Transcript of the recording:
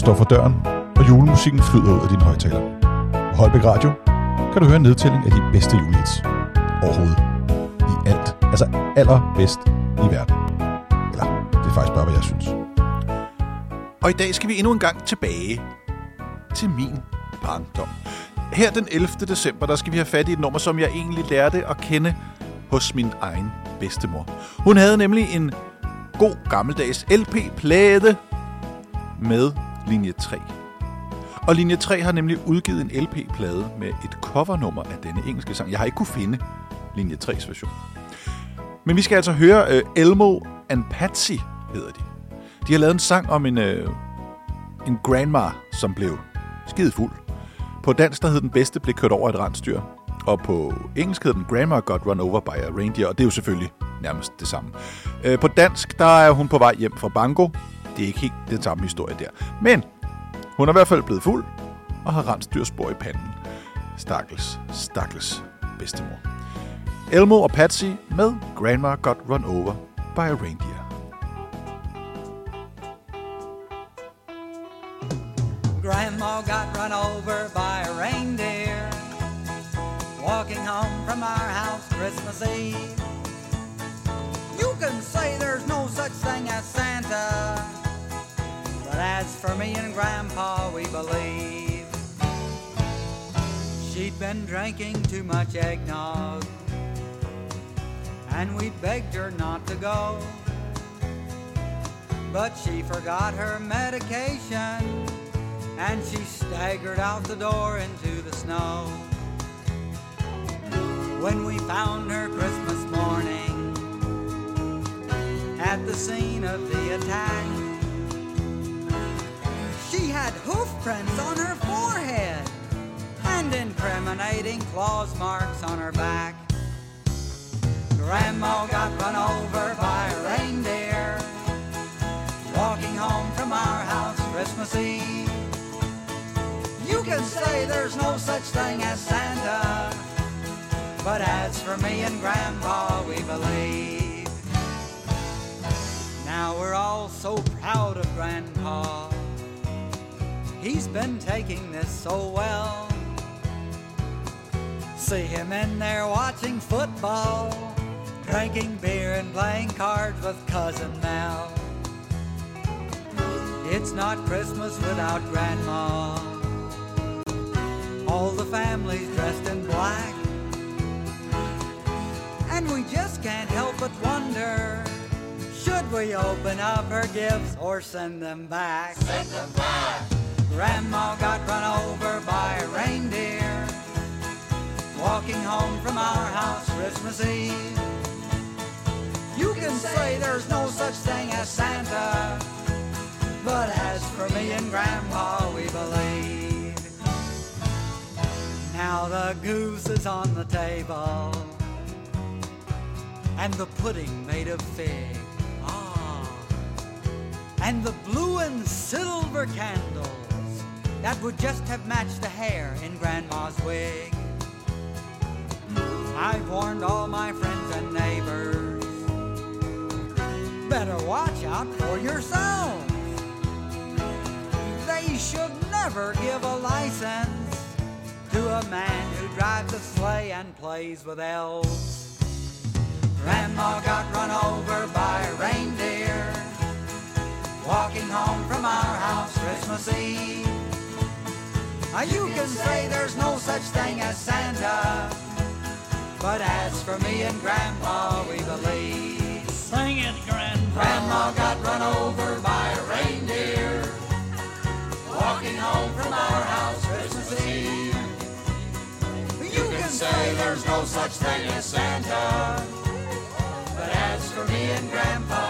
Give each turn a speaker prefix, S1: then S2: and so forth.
S1: står for døren, og julemusikken flyder ud af din højtaler. På Holbæk Radio kan du høre en nedtælling af de bedste julehits overhovedet. I alt. Altså allerbedst i verden. Eller, det er faktisk bare, hvad jeg synes.
S2: Og i dag skal vi endnu en gang tilbage til min barndom. Her den 11. december, der skal vi have fat i et nummer, som jeg egentlig lærte at kende hos min egen bedstemor. Hun havde nemlig en god gammeldags LP-plade med linje 3. Og linje 3 har nemlig udgivet en LP-plade med et covernummer af denne engelske sang. Jeg har ikke kunne finde linje 3's version. Men vi skal altså høre uh, Elmo and Patsy, hedder de. De har lavet en sang om en, uh, en grandma, som blev skide fuld. På dansk der hed den bedste blev kørt over et rensdyr. Og på engelsk hed den Grandma Got Run Over by a Reindeer, og det er jo selvfølgelig nærmest det samme. Uh, på dansk der er hun på vej hjem fra Bango. Det er ikke helt den samme historie der. Men hun er i hvert fald blevet fuld og har rensdyrspor i panden. Stakkels, stakkels bedstemor. Elmo og Patsy med Grandma Got Run Over by a Reindeer.
S3: Grandma got run over by a reindeer walking home from our house Christmas Eve. You can say there's no such thing for me and Grandpa, we believe she'd been drinking too much eggnog, and we begged her not to go. But she forgot her medication and she staggered out the door into the snow. When we found her Christmas morning at the scene of the attack, had on her forehead and incriminating claws marks on her back. Grandma got run over by a reindeer walking home from our house Christmas Eve. You can say there's no such thing as Santa, but as for me and Grandpa, we believe. Now we're all so proud of Grandpa. He's been taking this so well. See him in there watching football, drinking beer and playing cards with Cousin Mel. It's not Christmas without Grandma. All the family's dressed in black. And we just can't help but wonder should we open up her gifts or send them back? Send them back! Grandma got run over by a reindeer walking home from our house Christmas Eve. You can say there's no such thing as Santa, but as for me and Grandpa, we believe. Now the goose is on the table, and the pudding made of fig. Ah, and the blue and silver candles that would just have matched the hair in Grandma's wig. I've warned all my friends and neighbors. Better watch out for yourselves. They should never give a license to a man who drives a sleigh and plays with elves. Grandma got run over by a reindeer walking home from our house Christmas Eve. Now you can say there's no such thing as Santa, but as for me and Grandpa, we believe.
S4: Sing it, Grandpa.
S3: Grandma got run over by a reindeer walking home from our house Christmas Eve. You can say there's no such thing as Santa, but as for me and Grandpa,